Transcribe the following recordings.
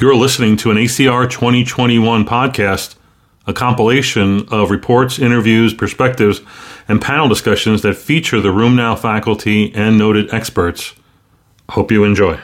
You're listening to an ACR 2021 podcast, a compilation of reports, interviews, perspectives, and panel discussions that feature the RheumNow faculty and noted experts. Hope you enjoy.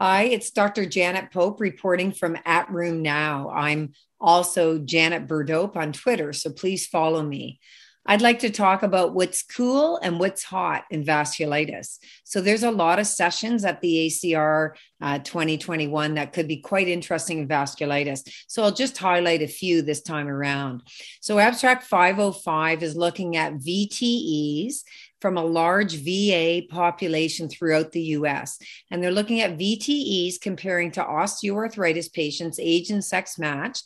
Hi, it's Dr. Janet Pope reporting from At RheumNow. I'm also Janet Birdope on Twitter, so please follow me. I'd like to talk about what's cool and what's hot in vasculitis. So there's a lot of sessions at the ACR uh, 2021 that could be quite interesting in vasculitis. So I'll just highlight a few this time around. So abstract 505 is looking at VTEs from a large VA population throughout the US. And they're looking at VTEs comparing to osteoarthritis patients, age and sex matched,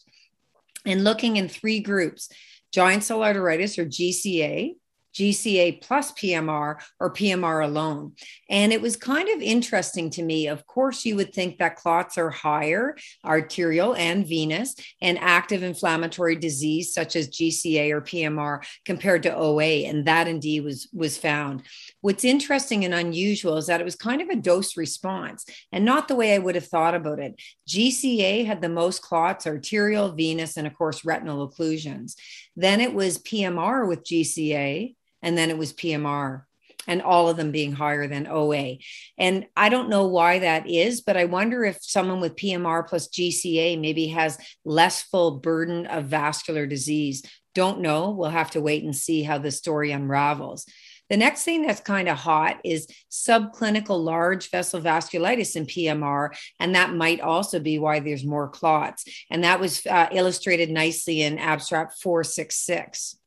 and looking in three groups giant cell arteritis or GCA, GCA plus PMR or PMR alone. And it was kind of interesting to me. Of course, you would think that clots are higher, arterial and venous, and active inflammatory disease such as GCA or PMR compared to OA. And that indeed was, was found. What's interesting and unusual is that it was kind of a dose response and not the way I would have thought about it. GCA had the most clots, arterial, venous, and of course, retinal occlusions. Then it was PMR with GCA, and then it was PMR and all of them being higher than OA. And I don't know why that is, but I wonder if someone with PMR plus GCA maybe has less full burden of vascular disease. Don't know. We'll have to wait and see how the story unravels. The next thing that's kind of hot is subclinical large vessel vasculitis in PMR, and that might also be why there's more clots. And that was uh, illustrated nicely in abstract 466.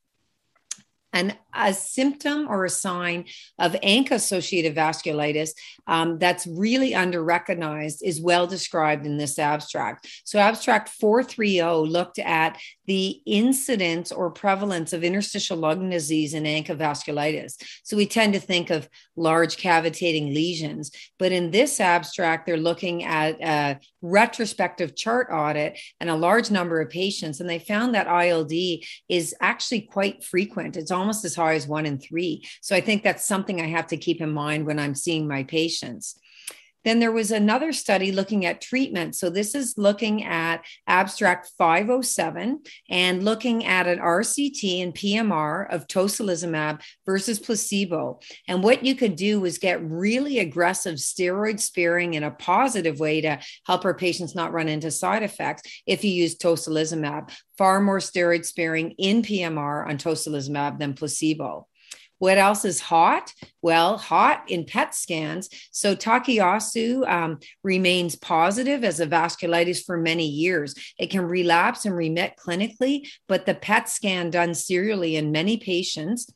And a symptom or a sign of ANCA associated vasculitis um, that's really underrecognized is well described in this abstract. So, abstract 430 looked at the incidence or prevalence of interstitial lung disease in ANCA vasculitis. So, we tend to think of large cavitating lesions, but in this abstract, they're looking at a retrospective chart audit and a large number of patients, and they found that ILD is actually quite frequent. It's almost as high as one in three. So I think that's something I have to keep in mind when I'm seeing my patients. Then there was another study looking at treatment. So this is looking at abstract 507 and looking at an RCT and PMR of tocilizumab versus placebo. And what you could do was get really aggressive steroid sparing in a positive way to help our patients not run into side effects if you use tocilizumab. Far more steroid sparing in PMR on tocilizumab than placebo. What else is hot? Well, hot in PET scans. So Takayasu um, remains positive as a vasculitis for many years. It can relapse and remit clinically, but the PET scan done serially in many patients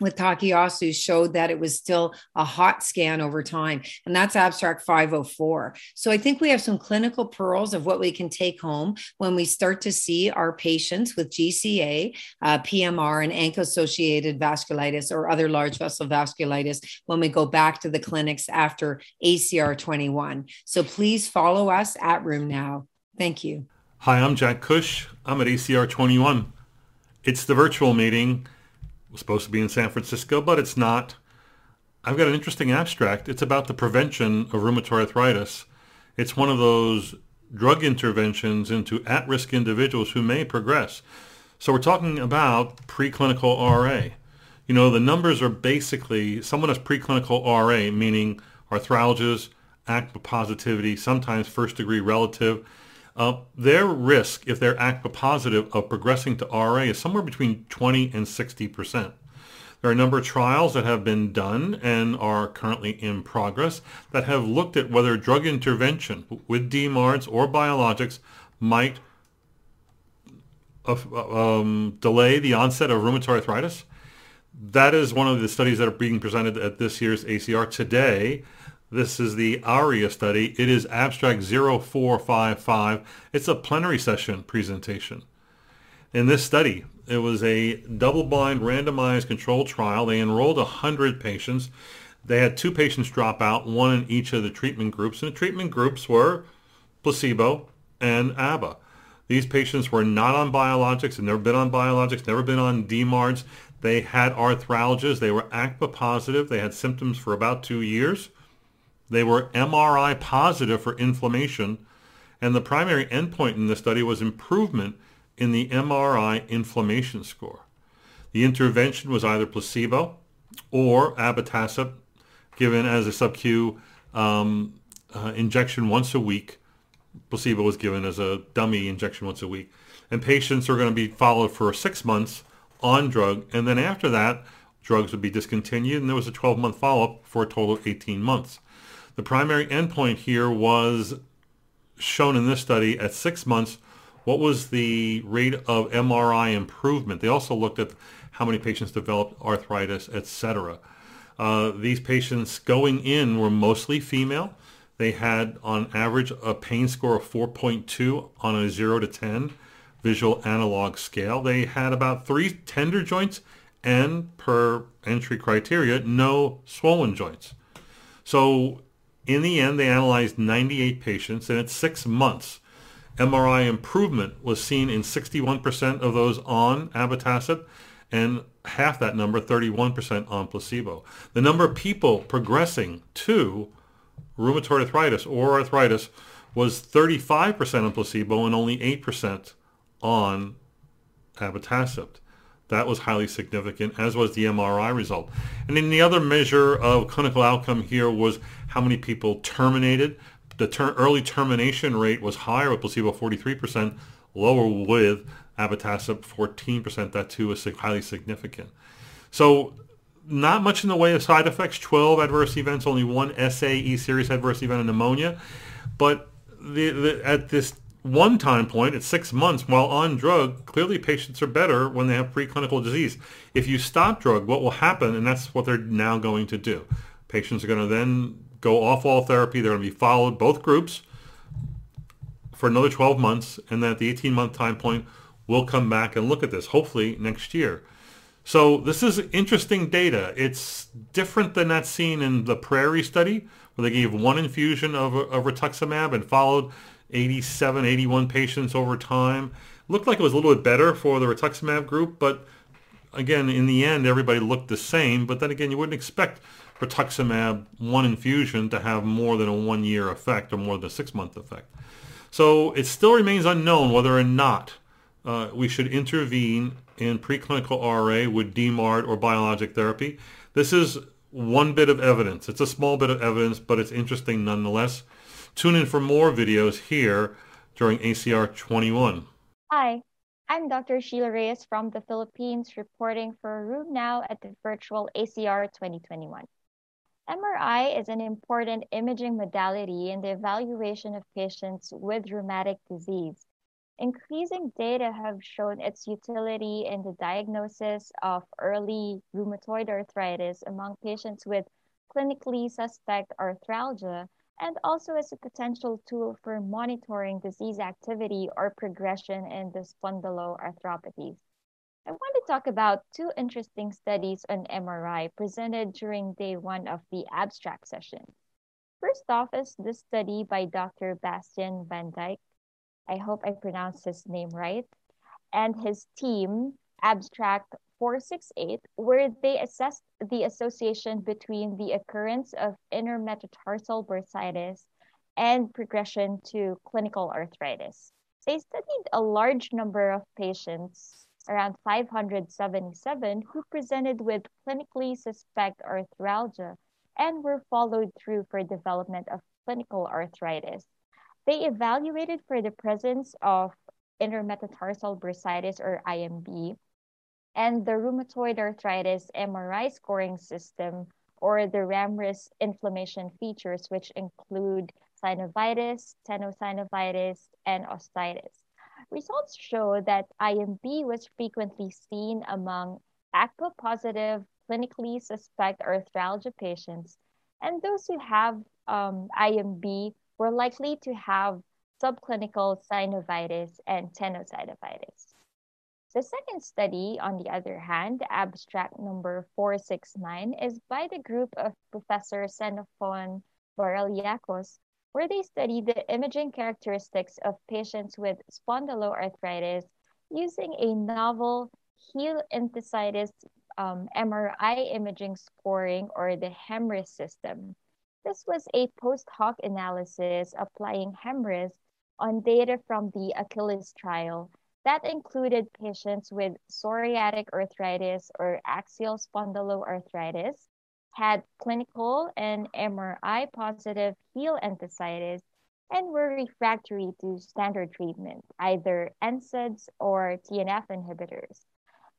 with Takayasu showed that it was still a hot scan over time. And that's abstract 504. So I think we have some clinical pearls of what we can take home when we start to see our patients with GCA, uh, PMR, and ANCA associated vasculitis or other large vessel vasculitis when we go back to the clinics after ACR 21. So please follow us at RheumNow. Thank you. Hi, I'm Jack Cush. I'm at ACR 21. It's the virtual meeting was supposed to be in San Francisco, but it's not. I've got an interesting abstract. It's about the prevention of rheumatoid arthritis. It's one of those drug interventions into at-risk individuals who may progress. So we're talking about preclinical RA. You know, the numbers are basically someone has preclinical RA, meaning arthralgias, ACPA positivity, sometimes first degree relative, uh, their risk, if they're ACPA positive, of progressing to RA is somewhere between 20 and 60 percent. There are a number of trials that have been done and are currently in progress that have looked at whether drug intervention with DMARDs or biologics might um, delay the onset of rheumatoid arthritis. That is one of the studies that are being presented at this year's ACR today. This is the ARIAA study. It is abstract 0455. It's a plenary session presentation. In this study, it was a double-blind randomized controlled trial. They enrolled 100 patients. They had two patients drop out, one in each of the treatment groups. And the treatment groups were placebo and ABA. These patients were not on biologics, had never been on biologics, never been on DMARDs. They had arthralgias. They were ACPA positive. They had symptoms for about two years They were MRI positive for inflammation, and the primary endpoint in the study was improvement in the MRI inflammation score. The intervention was either placebo or abatacept given as a sub-Q um, uh, injection once a week. Placebo was given as a dummy injection once a week. And patients are going to be followed for six months on drug. And then after that, drugs would be discontinued. And there was a 12-month follow-up for a total of 18 months. The primary endpoint here was shown in this study at six months. What was the rate of MRI improvement? They also looked at how many patients developed arthritis, etc. Uh, these patients going in were mostly female. They had, on average, a pain score of 4.2 on a 0 to 10 visual analog scale. They had about three tender joints and, per entry criteria, no swollen joints. So in the end, they analyzed 98 patients, and at six months, MRI improvement was seen in 61% of those on abatacept and half that number, 31% on placebo. The number of people progressing to rheumatoid arthritis or arthritis was 35% on placebo and only 8% on abatacept. That was highly significant, as was the MRI result. And then the other measure of clinical outcome here was how many people terminated. The ter- early termination rate was higher with placebo, 43%, lower with abatacept 14%. That too is highly significant. So not much in the way of side effects, 12 adverse events, only one SAE, serious adverse event of pneumonia. But the, the, at this one time point, at six months, while on drug, clearly patients are better when they have preclinical disease. If you stop drug, what will happen, and that's what they're now going to do. Patients are going to then go off all therapy. They're going to be followed, both groups, for another 12 months. And then at the 18-month time point, we'll come back and look at this, hopefully next year. So this is interesting data. It's different than that seen in the PRAIRI study, where they gave one infusion of, of rituximab and followed 87, 81 patients over time. Looked like it was a little bit better for the rituximab group, but again, in the end, everybody looked the same. But then again, you wouldn't expect rituximab one infusion to have more than a one-year effect or more than a six-month effect. So it still remains unknown whether or not uh, we should intervene in preclinical RA with DMARD or biologic therapy. This is one bit of evidence. It's a small bit of evidence, but it's interesting nonetheless. Tune in for more videos here during ACR 21. Hi, I'm Dr. Sheila Reyes from the Philippines reporting for RheumNow at the virtual ACR 2021. MRI is an important imaging modality in the evaluation of patients with rheumatic disease Increasing data have shown its utility in the diagnosis of early rheumatoid arthritis among patients with clinically suspect arthralgia and also as a potential tool for monitoring disease activity or progression in the spondyloarthropathies. I want to talk about two interesting studies on MRI presented during day one of the abstract session. First off is the study by Dr. Bastiaan van Dijk I hope I pronounced his name right, and his team, Abstract 468, where they assessed the association between the occurrence of intermetatarsal bursitis and progression to clinical arthritis. They studied a large number of patients, around 577, who presented with clinically suspect arthralgia and were followed through for development of clinical arthritis. They evaluated for the presence of intermetatarsal bursitis or IMB and the rheumatoid arthritis MRI scoring system or the RAMRIS inflammation features, which include synovitis, tenosynovitis, and osteitis. Results show that IMB was frequently seen among ACPA-positive, clinically suspect arthralgia patients, and those who have um, IMB were likely to have subclinical synovitis and tenosynovitis. The second study, on the other hand, abstract number 469, is by the group of Professor Xenophon Baraliakos, where they studied the imaging characteristics of patients with spondyloarthritis using a novel heel enthesitis um, MRI imaging scoring or the HEMRIS system. This was a post hoc analysis applying HEMRIS on data from the Achilles trial that included patients with psoriatic arthritis or axial spondyloarthritis, had clinical and MRI positive heel enthesitis, and were refractory to standard treatment, either NSAIDs or TNF inhibitors.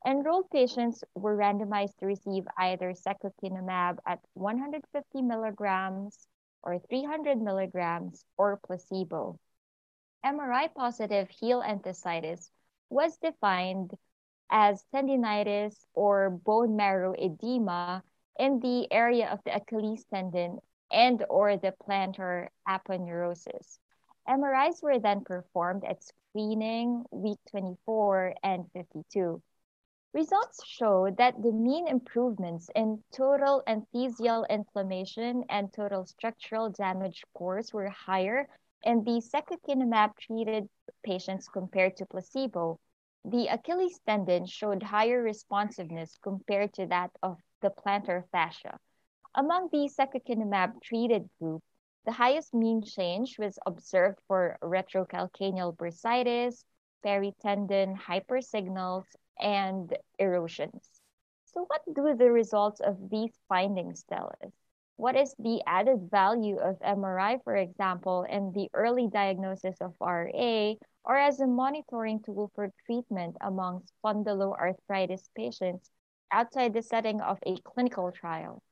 Enrolled patients were randomized to receive either secukinumab at 150 milligrams or 300 milligrams or placebo. MRI positive heel enthesitis was defined as tendinitis or bone marrow edema in the area of the Achilles tendon and or the plantar aponeurosis. MRIs were then performed at screening week 24 and 52. Results show that the mean improvements in total enthesial inflammation and total structural damage scores were higher in the secukinumab treated patients compared to placebo. The Achilles tendon showed higher responsiveness compared to that of the plantar fascia. Among the secukinumab treated group, the highest mean change was observed for retrocalcaneal bursitis, peritendon hypersignals, and erosions. So, what do the results of these findings tell us? What is the added value of MRI, for example, in the early diagnosis of RA or as a monitoring tool for treatment among spondyloarthritis patients outside the setting of a clinical trial?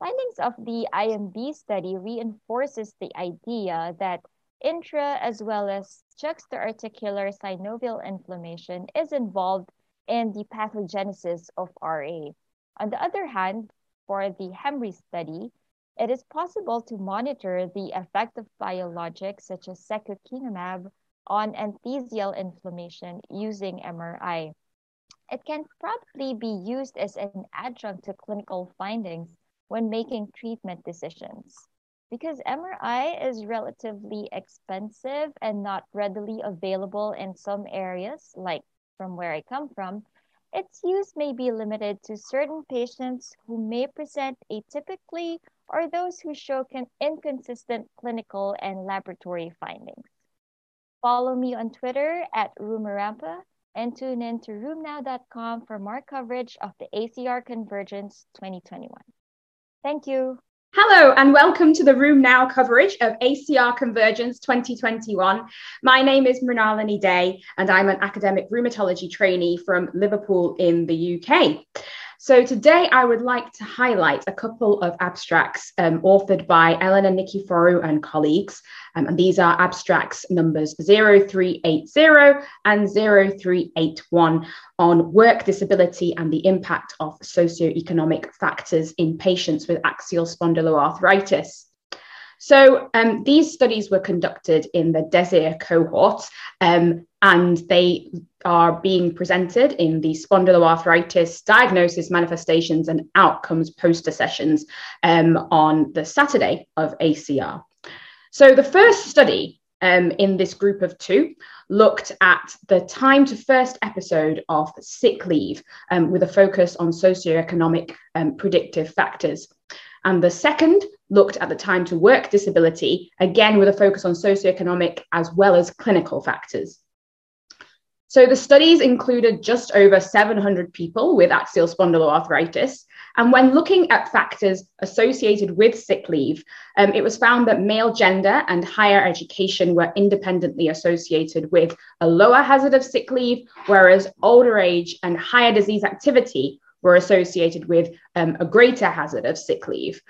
Findings of the IMB study reinforces the idea that intra as well as juxtaarticular synovial inflammation is involved in the pathogenesis of RA. On the other hand, for the HEMRI study, it is possible to monitor the effect of biologics such as secukinumab on enthesial inflammation using MRI. It can probably be used as an adjunct to clinical findings when making treatment decisions. Because MRI is relatively expensive and not readily available in some areas, like from where I come from, its use may be limited to certain patients who may present atypically or those who show inconsistent clinical and laboratory findings. Follow me on Twitter at Rumarampa and tune in to rheumnow.com for more coverage of the ACR Convergence 2021. Thank you. Hello and welcome to the RheumNow coverage of ACR Convergence 2021. My name is Mrinalini Dey and I'm an academic rheumatology trainee from Liverpool in the UK. So today I would like to highlight a couple of abstracts um, authored by Eleanor Nikiphorou and colleagues. Um, and these are abstracts numbers 0380 and 0381 on work disability and the impact of socioeconomic factors in patients with axial spondyloarthritis. So um, these studies were conducted in the DESIR cohort, um, and they are being presented in the spondyloarthritis diagnosis, manifestations, and outcomes poster sessions um, on the Saturday of ACR. So the first study um, in this group of two looked at the time to first episode of sick leave um, with a focus on socioeconomic um, predictive factors. And the second looked at the time to work disability, again with a focus on socioeconomic as well as clinical factors. So the studies included just over 700 people with axial spondyloarthritis. And when looking at factors associated with sick leave, um, it was found that male gender and higher education were independently associated with a lower hazard of sick leave, whereas older age and higher disease activity were associated with um, a greater hazard of sick leave.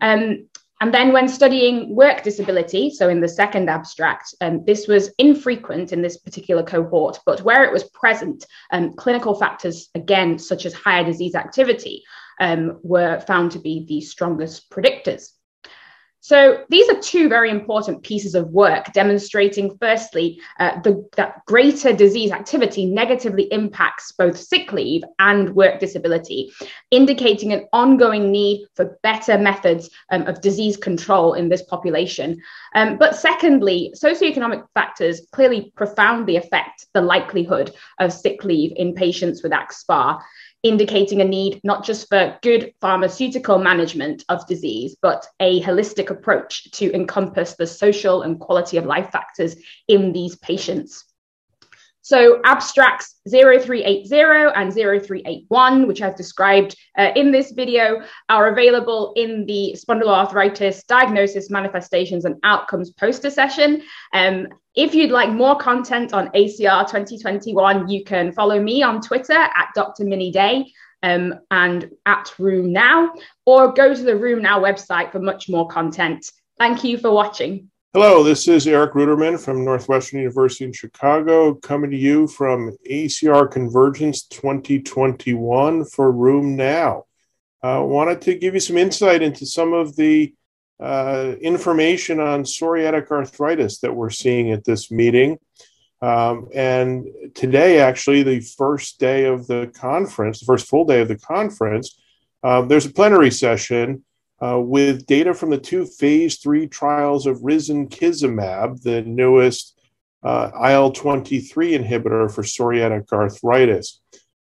Um, and then when studying work disability, so in the second abstract, um, this was infrequent in this particular cohort, but where it was present, um, clinical factors, again, such as higher disease activity, um, were found to be the strongest predictors. So these are two very important pieces of work demonstrating, firstly, uh, the, that greater disease activity negatively impacts both sick leave and work disability, indicating an ongoing need for better methods um, of disease control in this population. Um, but secondly, socioeconomic factors clearly profoundly affect the likelihood of sick leave in patients with axSpA indicating a need not just for good pharmaceutical management of disease, but a holistic approach to encompass the social and quality of life factors in these patients. So abstracts 0380 and 0381, which I've described uh, in this video, are available in the spondyloarthritis diagnosis, manifestations, and outcomes poster session. Um, if you'd like more content on ACR 2021, you can follow me on Twitter at Dr. Minnie Dey um, and at RheumNow, or go to the RheumNow website for much more content. Thank you for watching. Hello, this is Eric Ruderman from Northwestern University in Chicago, coming to you from ACR Convergence 2021 for RheumNow. I uh, wanted to give you some insight into some of the uh, information on psoriatic arthritis that we're seeing at this meeting. Um, and today, actually, the first day of the conference, the first full day of the conference, uh, there's a plenary session uh, with data from the two phase three trials of risankizumab, the newest uh, IL 23 inhibitor for psoriatic arthritis.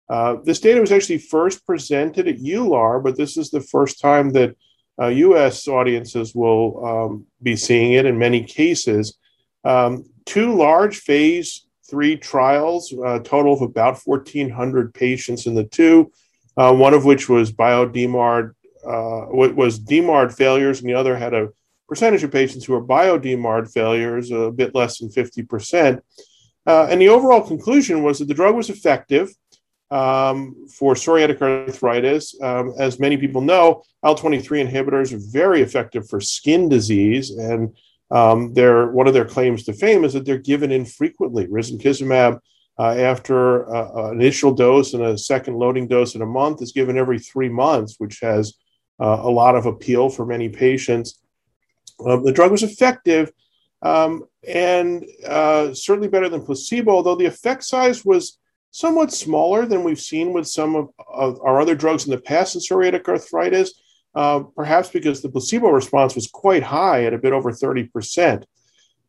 Uh, this data was actually first presented at EULAR, but this is the first time that uh, US audiences will um, be seeing it in many cases. Um, two large phase three trials, a total of about 1,400 patients in the two, uh, one of which was bio-DMARD, uh, was DMARD failures, and the other had a percentage of patients who were bio-DMARD failures, a bit less than 50%. Uh, and the overall conclusion was that the drug was effective um, for psoriatic arthritis. Um, as many people know, IL 23 inhibitors are very effective for skin disease. And um, one of their claims to fame is that they're given infrequently. Risankizumab, uh, after uh, an initial dose and a second loading dose in a month, is given every three months, which has uh, a lot of appeal for many patients. Um, the drug was effective um, and uh, certainly better than placebo, although the effect size was somewhat smaller than we've seen with some of, of our other drugs in the past in psoriatic arthritis, uh, perhaps because the placebo response was quite high at a bit over 30%.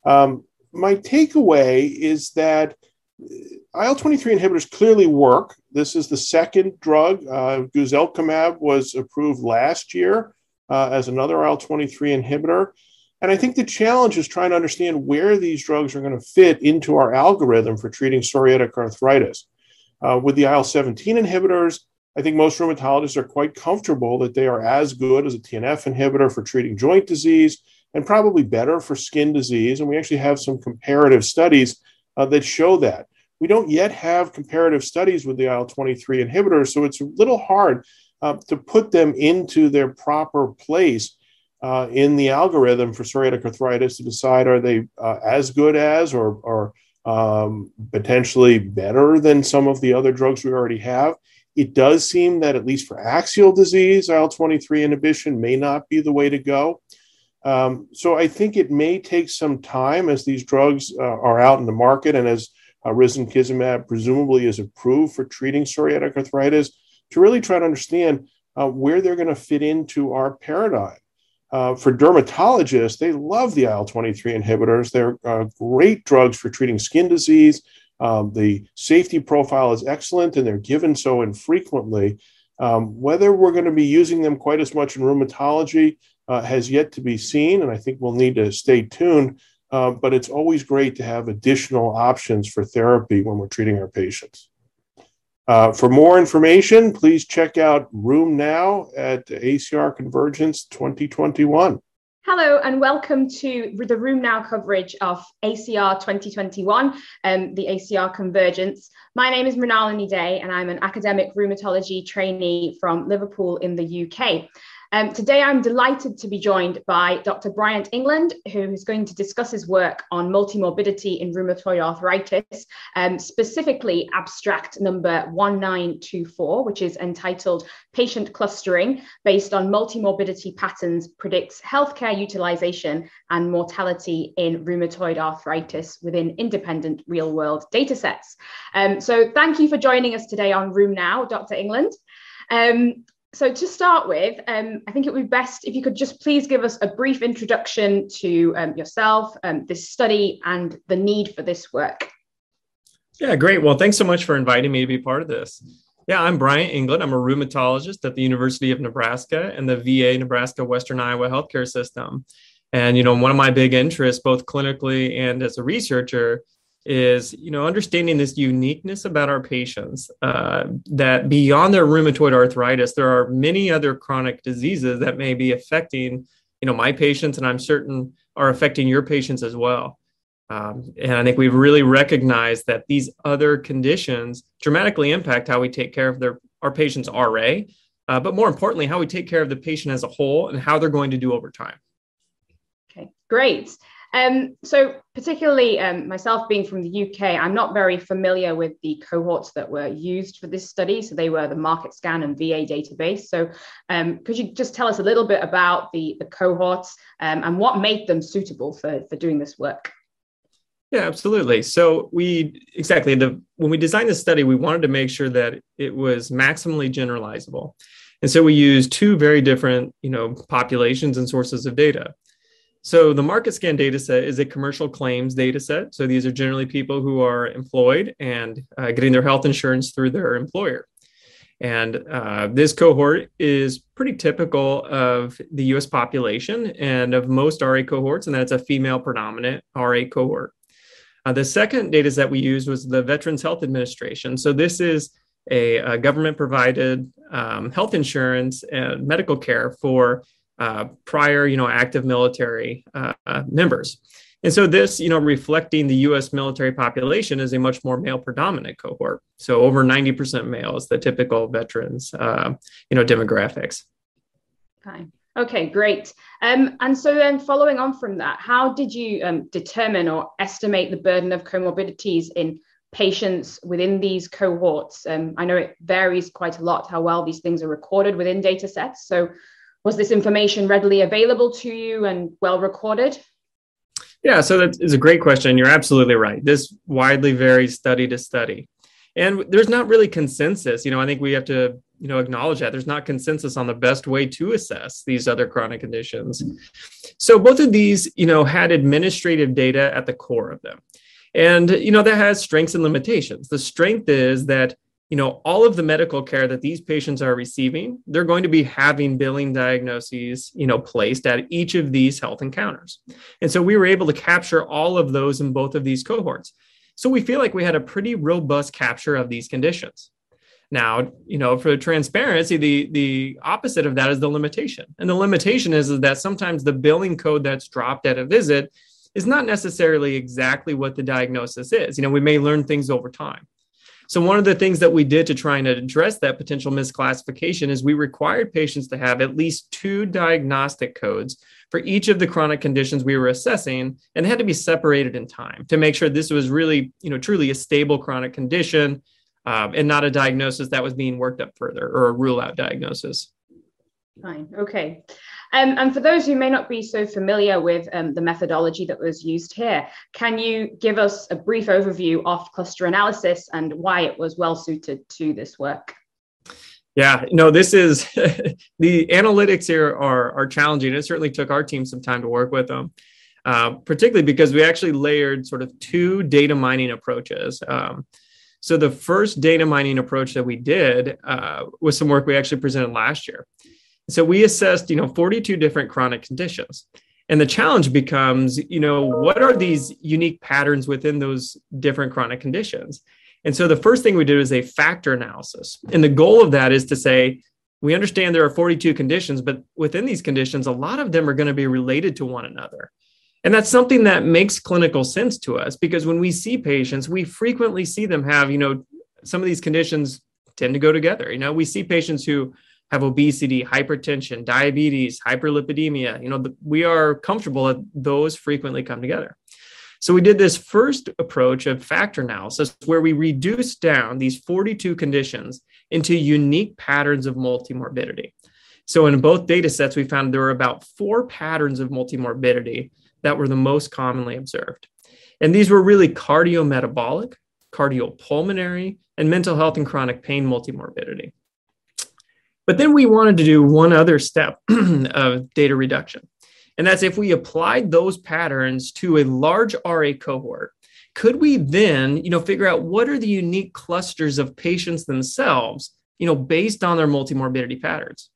Um, my takeaway is that IL 23 inhibitors clearly work. This is the second drug. Uh, guselkumab was approved last year uh, as another IL 23 inhibitor. And I think the challenge is trying to understand where these drugs are going to fit into our algorithm for treating psoriatic arthritis. Uh, with the IL 17 inhibitors, I think most rheumatologists are quite comfortable that they are as good as a TNF inhibitor for treating joint disease and probably better for skin disease. And we actually have some comparative studies uh, that show that. We don't yet have comparative studies with the IL 23 inhibitors, so it's a little hard uh, to put them into their proper place uh, in the algorithm for psoriatic arthritis to decide are they uh, as good as or, or um, potentially better than some of the other drugs we already have. It does seem that, at least for axial disease, IL 23 inhibition may not be the way to go. Um, so I think it may take some time as these drugs uh, are out in the market and as uh, risankizumab presumably is approved for treating psoriatic arthritis to really try to understand uh, where they're going to fit into our paradigm. Uh, for dermatologists, they love the IL 23 inhibitors. They're uh, great drugs for treating skin disease. Um, the safety profile is excellent and they're given so infrequently. Um, whether we're going to be using them quite as much in rheumatology uh, has yet to be seen, and I think we'll need to stay tuned. Uh, but it's always great to have additional options for therapy when we're treating our patients. Uh, for more information, please check out RheumNow at ACR Convergence 2021. Hello and welcome to the RheumNow coverage of ACR 2021, um, the ACR Convergence. My name is Mrinalini Dey and I'm an academic rheumatology trainee from Liverpool in the UK. Um, today, I'm delighted to be joined by Dr. Bryant England, who is going to discuss his work on multimorbidity in rheumatoid arthritis, um, specifically abstract number 1924, which is entitled Patient Clustering based on multimorbidity patterns predicts healthcare utilization and mortality in rheumatoid arthritis within independent real world datasets. Um, so, thank you for joining us today on RheumNow, Dr. England. Um, so to start with, um, I think it would be best if you could just please give us a brief introduction to um, yourself, um, this study, and the need for this work. Yeah, great. Well, thanks so much for inviting me to be part of this. Yeah, I'm Bryant England. I'm a rheumatologist at the University of Nebraska and the VA Nebraska Western Iowa Healthcare System. And you know, one of my big interests, both clinically and as a researcher, is you know understanding this uniqueness about our patients uh, that beyond their rheumatoid arthritis, there are many other chronic diseases that may be affecting you know my patients, and I'm certain are affecting your patients as well. Um, and I think we've really recognized that these other conditions dramatically impact how we take care of their our patients' RA, uh, but more importantly, how we take care of the patient as a whole and how they're going to do over time. Okay, great. Um, so, particularly um, myself being from the UK, I'm not very familiar with the cohorts that were used for this study. So, they were the MarketScan and VA database. So, um, could you just tell us a little bit about the, the cohorts um, and what made them suitable for, for doing this work? Yeah, absolutely. So we exactly the when we designed the study, we wanted to make sure that it was maximally generalizable. And so we used two very different, you know, populations and sources of data. So the MarketScan data set is a commercial claims data set. So these are generally people who are employed and uh, getting their health insurance through their employer. And uh, this cohort is pretty typical of the US population and of most RA cohorts, and that's a female predominant RA cohort. Uh, the second data set we used was the Veterans Health Administration. So this is a, a government provided um, health insurance and medical care for uh, prior, you know, active military uh, members. And so this, you know, reflecting the U.S. military population is a much more male predominant cohort. So over 90% male is the typical veterans, uh, you know, demographics. Fine. Okay, great. Um, and so then following on from that, how did you um, determine or estimate the burden of comorbidities in patients within these cohorts? Um, I know it varies quite a lot how well these things are recorded within data sets. So was this information readily available to you and well recorded? Yeah, so that is a great question. You're absolutely right. This widely varies study to study. And there's not really consensus. You know, I think we have to, you know, acknowledge that there's not consensus on the best way to assess these other chronic conditions. So both of these, you know, had administrative data at the core of them. And, you know, that has strengths and limitations. The strength is that you know all of the medical care that these patients are receiving they're going to be having billing diagnoses you know placed at each of these health encounters. And so we were able to capture all of those in both of these cohorts. So we feel like we had a pretty robust capture of these conditions. Now you know for transparency the the opposite of that is the limitation. And the limitation is, is that sometimes the billing code that's dropped at a visit is not necessarily exactly what the diagnosis is. You know we may learn things over time so, one of the things that we did to try and address that potential misclassification is we required patients to have at least two diagnostic codes for each of the chronic conditions we were assessing, and they had to be separated in time to make sure this was really, you know, truly a stable chronic condition um, and not a diagnosis that was being worked up further or a rule out diagnosis. Fine. Okay. Um, and for those who may not be so familiar with um, the methodology that was used here, can you give us a brief overview of cluster analysis and why it was well suited to this work? Yeah, no, this is the analytics here are, are challenging. It certainly took our team some time to work with them, uh, particularly because we actually layered sort of two data mining approaches. Um, so the first data mining approach that we did uh, was some work we actually presented last year. So we assessed, you know, 42 different chronic conditions. And the challenge becomes, you know, what are these unique patterns within those different chronic conditions? And so the first thing we did is a factor analysis. And the goal of that is to say, we understand there are 42 conditions, but within these conditions, a lot of them are going to be related to one another. And that's something that makes clinical sense to us because when we see patients, we frequently see them have, you know, some of these conditions tend to go together. You know, we see patients who have obesity, hypertension, diabetes, hyperlipidemia. You know, the, we are comfortable that those frequently come together. So we did this first approach of factor analysis where we reduced down these 42 conditions into unique patterns of multimorbidity. So in both data sets, we found there were about four patterns of multimorbidity that were the most commonly observed. And these were really cardiometabolic, cardiopulmonary, and mental health and chronic pain multimorbidity. But then we wanted to do one other step of data reduction. And that's if we applied those patterns to a large RA cohort, could we then, you know, figure out what are the unique clusters of patients themselves you know, based on their multimorbidity patterns.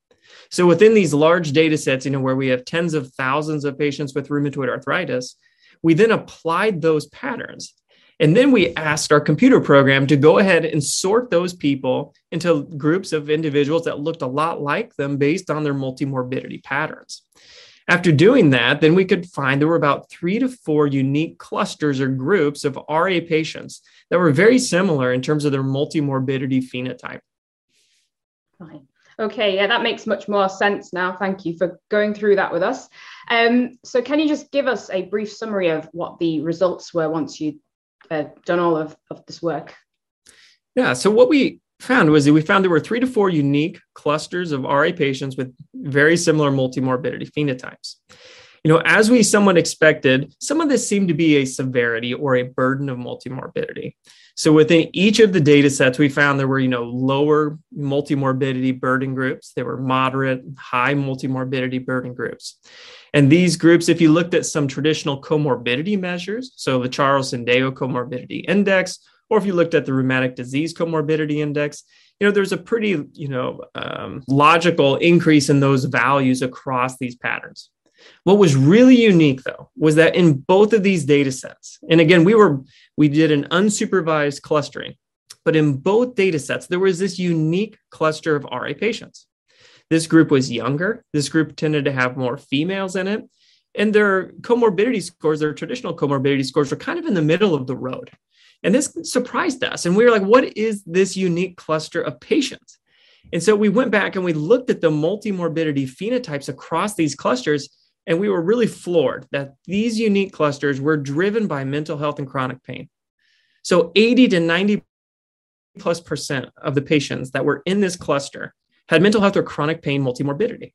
So within these large data sets, you know, where we have tens of thousands of patients with rheumatoid arthritis, we then applied those patterns. And then we asked our computer program to go ahead and sort those people into groups of individuals that looked a lot like them based on their multimorbidity patterns. After doing that, then we could find there were about three to four unique clusters or groups of RA patients that were very similar in terms of their multimorbidity phenotype. Fine. Okay, yeah, that makes much more sense now. Thank you for going through that with us. Um, so, can you just give us a brief summary of what the results were once you'd uh, done all of, of this work? Yeah, so what we found was that we found there were three to four unique clusters of RA patients with very similar multimorbidity phenotypes. You know, as we somewhat expected, some of this seemed to be a severity or a burden of multimorbidity. So within each of the data sets, we found there were, you know, lower multimorbidity burden groups. There were moderate, high multimorbidity burden groups. And these groups, if you looked at some traditional comorbidity measures, so the Charlson-Deyo Comorbidity Index, or if you looked at the Rheumatic Disease Comorbidity Index, you know, there's a pretty, you know, um, logical increase in those values across these patterns. What was really unique, though, was that in both of these data sets, and again, we were we did an unsupervised clustering, but in both data sets, there was this unique cluster of RA patients. This group was younger. This group tended to have more females in it, and their comorbidity scores, their traditional comorbidity scores, were kind of in the middle of the road. And this surprised us. And we were like, what is this unique cluster of patients? And so we went back and we looked at the multimorbidity phenotypes across these clusters and we were really floored that these unique clusters were driven by mental health and chronic pain. So 80 to 90 plus percent of the patients that were in this cluster had mental health or chronic pain multimorbidity.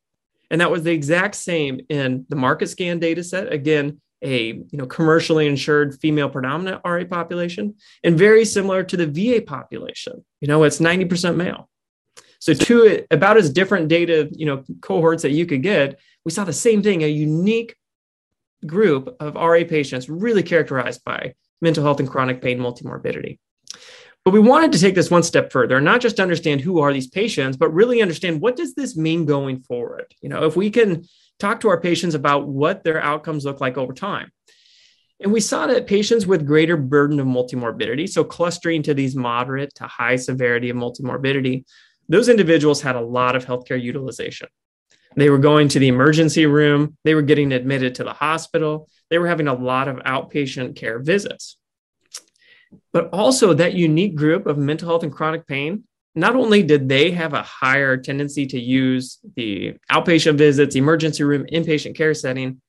And that was the exact same in the MarketScan data set. Again, a you know commercially insured female predominant RA population, and very similar to the VA population. You know, it's 90% male. So two about as different data, you know, cohorts that you could get, we saw the same thing, a unique group of RA patients really characterized by mental health and chronic pain multimorbidity. But we wanted to take this one step further, not just understand who are these patients, but really understand what does this mean going forward? You know, if we can talk to our patients about what their outcomes look like over time. And we saw that patients with greater burden of multimorbidity, so clustering to these moderate to high severity of multimorbidity, those individuals had a lot of healthcare utilization. They were going to the emergency room, they were getting admitted to the hospital, they were having a lot of outpatient care visits. But also, that unique group of mental health and chronic pain, not only did they have a higher tendency to use the outpatient visits, emergency room, inpatient care setting,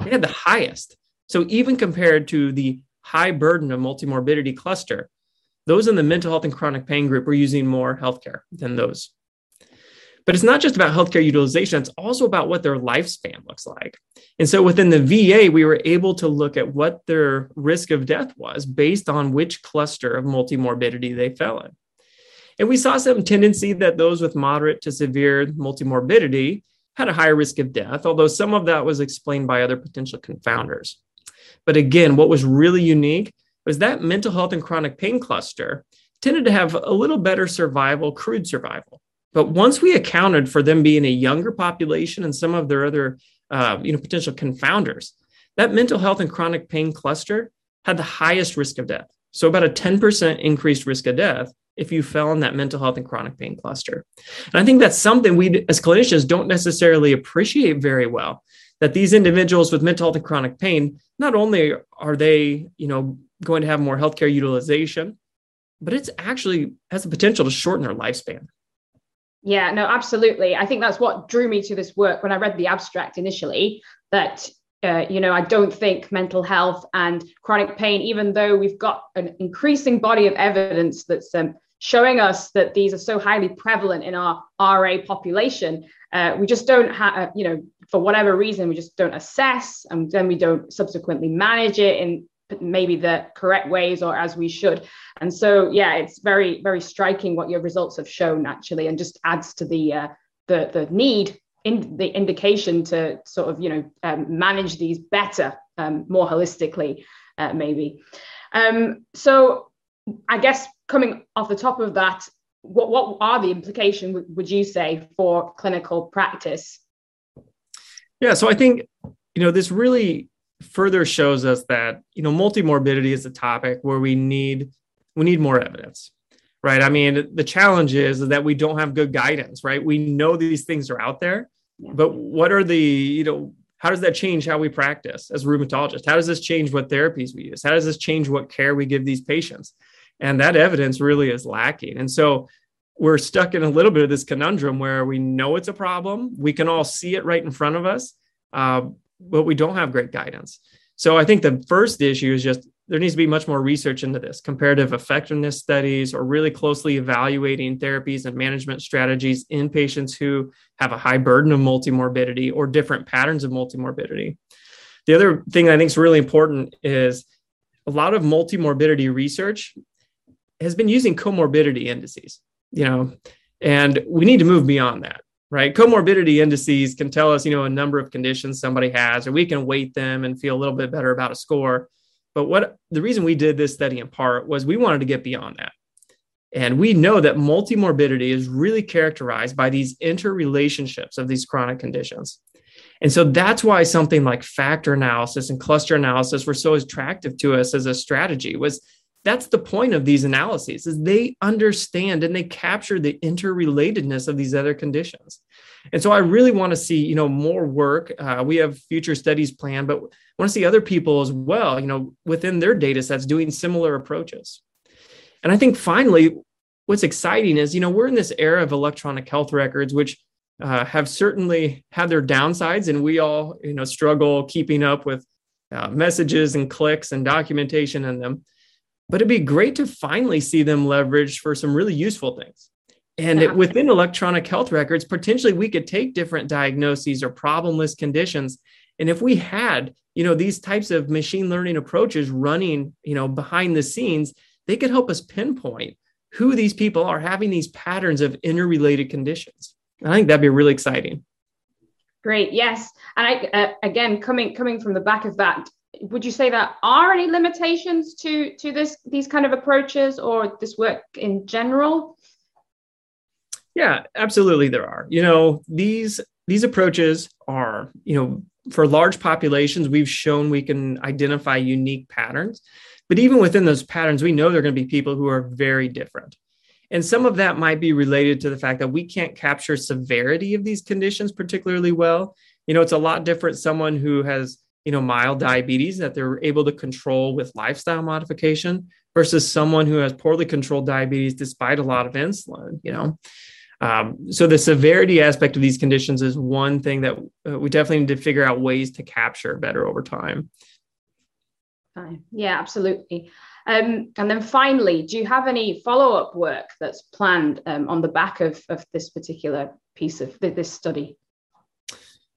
they had the highest. So, even compared to the high burden of multimorbidity cluster, those in the mental health and chronic pain group were using more healthcare than those. But it's not just about healthcare utilization, it's also about what their lifespan looks like. And so within the VA, we were able to look at what their risk of death was based on which cluster of multimorbidity they fell in. And we saw some tendency that those with moderate to severe multimorbidity had a higher risk of death, although some of that was explained by other potential confounders. But again, what was really unique was that mental health and chronic pain cluster tended to have a little better survival, crude survival. But once we accounted for them being a younger population and some of their other uh, you know, potential confounders, that mental health and chronic pain cluster had the highest risk of death. So about a 10% increased risk of death if you fell in that mental health and chronic pain cluster. And I think that's something we as clinicians don't necessarily appreciate very well that these individuals with mental health and chronic pain not only are they, you know, going to have more healthcare utilization, but it's actually has the potential to shorten their lifespan. Yeah, no, absolutely. I think that's what drew me to this work when I read the abstract initially. That uh, you know, I don't think mental health and chronic pain, even though we've got an increasing body of evidence that's um, showing us that these are so highly prevalent in our RA population, uh, we just don't have, uh, you know, for whatever reason, we just don't assess and then we don't subsequently manage it in maybe the correct ways or as we should and so yeah it's very very striking what your results have shown actually and just adds to the uh, the the need in the indication to sort of you know um, manage these better um, more holistically uh, maybe um, so i guess coming off the top of that what, what are the implications, would you say, for clinical practice? Yeah, so I think, you know, this really further shows us that, you know, multimorbidity is a topic where we need we need more evidence. Right. I mean, the challenge is that we don't have good guidance, right? We know these things are out there, yeah. but what are the, you know, how does that change how we practice as rheumatologists? How does this change what therapies we use? How does this change what care we give these patients? And that evidence really is lacking. And so we're stuck in a little bit of this conundrum where we know it's a problem. We can all see it right in front of us, uh, but we don't have great guidance. So I think the first issue is just there needs to be much more research into this comparative effectiveness studies or really closely evaluating therapies and management strategies in patients who have a high burden of multimorbidity or different patterns of multimorbidity. The other thing I think is really important is a lot of multimorbidity research has been using comorbidity indices, you know, and we need to move beyond that, right? Comorbidity indices can tell us, you know, a number of conditions somebody has, or we can weight them and feel a little bit better about a score. But what the reason we did this study in part was we wanted to get beyond that. And we know that multimorbidity is really characterized by these interrelationships of these chronic conditions. And so that's why something like factor analysis and cluster analysis were so attractive to us as a strategy was that's the point of these analyses is they understand and they capture the interrelatedness of these other conditions. And so i really want to see you know more work. Uh, we have future studies planned but I want to see other people as well you know within their data sets doing similar approaches. And i think finally what's exciting is you know we're in this era of electronic health records which uh, have certainly had their downsides and we all you know struggle keeping up with uh, messages and clicks and documentation in them but it'd be great to finally see them leveraged for some really useful things. And it, within electronic health records, potentially we could take different diagnoses or problem problemless conditions. And if we had, you know, these types of machine learning approaches running, you know, behind the scenes, they could help us pinpoint who these people are having these patterns of interrelated conditions. I think that'd be really exciting. Great. Yes. And I, uh, again, coming coming from the back of that, would you say there are any limitations to to this these kind of approaches or this work in general? Yeah absolutely there are. You know these these approaches are you know for large populations we've shown we can identify unique patterns but even within those patterns we know there are going to be people who are very different. And some of that might be related to the fact that we can't capture severity of these conditions particularly well. You know it's a lot different someone who has you know mild diabetes that they're able to control with lifestyle modification versus someone who has poorly controlled diabetes despite a lot of insulin you know? Um, so the severity aspect of these conditions is one thing that uh, we definitely need to figure out ways to capture better over time. Yeah absolutely. Um, and then finally do you have any follow-up work that's planned um, on the back of, of this particular piece of this study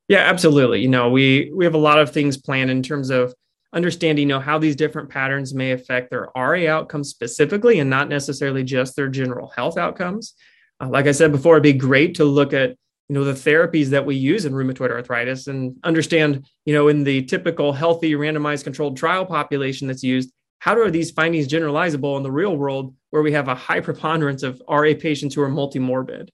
yeah, absolutely. You know, we we have a lot of things planned in terms of understanding, you know, how these different patterns may affect their RA outcomes specifically, and not necessarily just their general health outcomes. Uh, like I said before, it'd be great to look at you know the therapies that we use in rheumatoid arthritis and understand you know in the typical healthy randomized controlled trial population that's used how are these findings generalizable in the real world where we have a high preponderance of ra patients who are multimorbid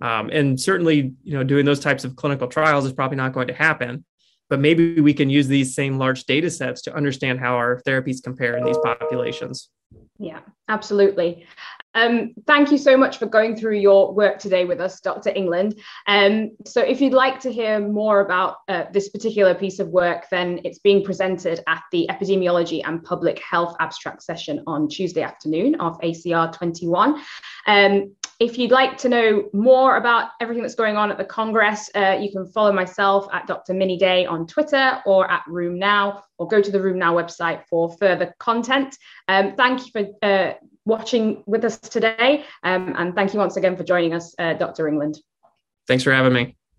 um, and certainly, you know, doing those types of clinical trials is probably not going to happen. But maybe we can use these same large data sets to understand how our therapies compare in these populations. Yeah, absolutely. Um, thank you so much for going through your work today with us, Dr. England. Um, so, if you'd like to hear more about uh, this particular piece of work, then it's being presented at the Epidemiology and Public Health Abstract session on Tuesday afternoon of ACR 21. Um, if you'd like to know more about everything that's going on at the Congress, uh, you can follow myself at Dr. Mini Dey on Twitter or at RheumNow, or go to the RheumNow website for further content. Um, thank you for uh, watching with us today. Um, and thank you once again for joining us, uh, Dr. England. Thanks for having me.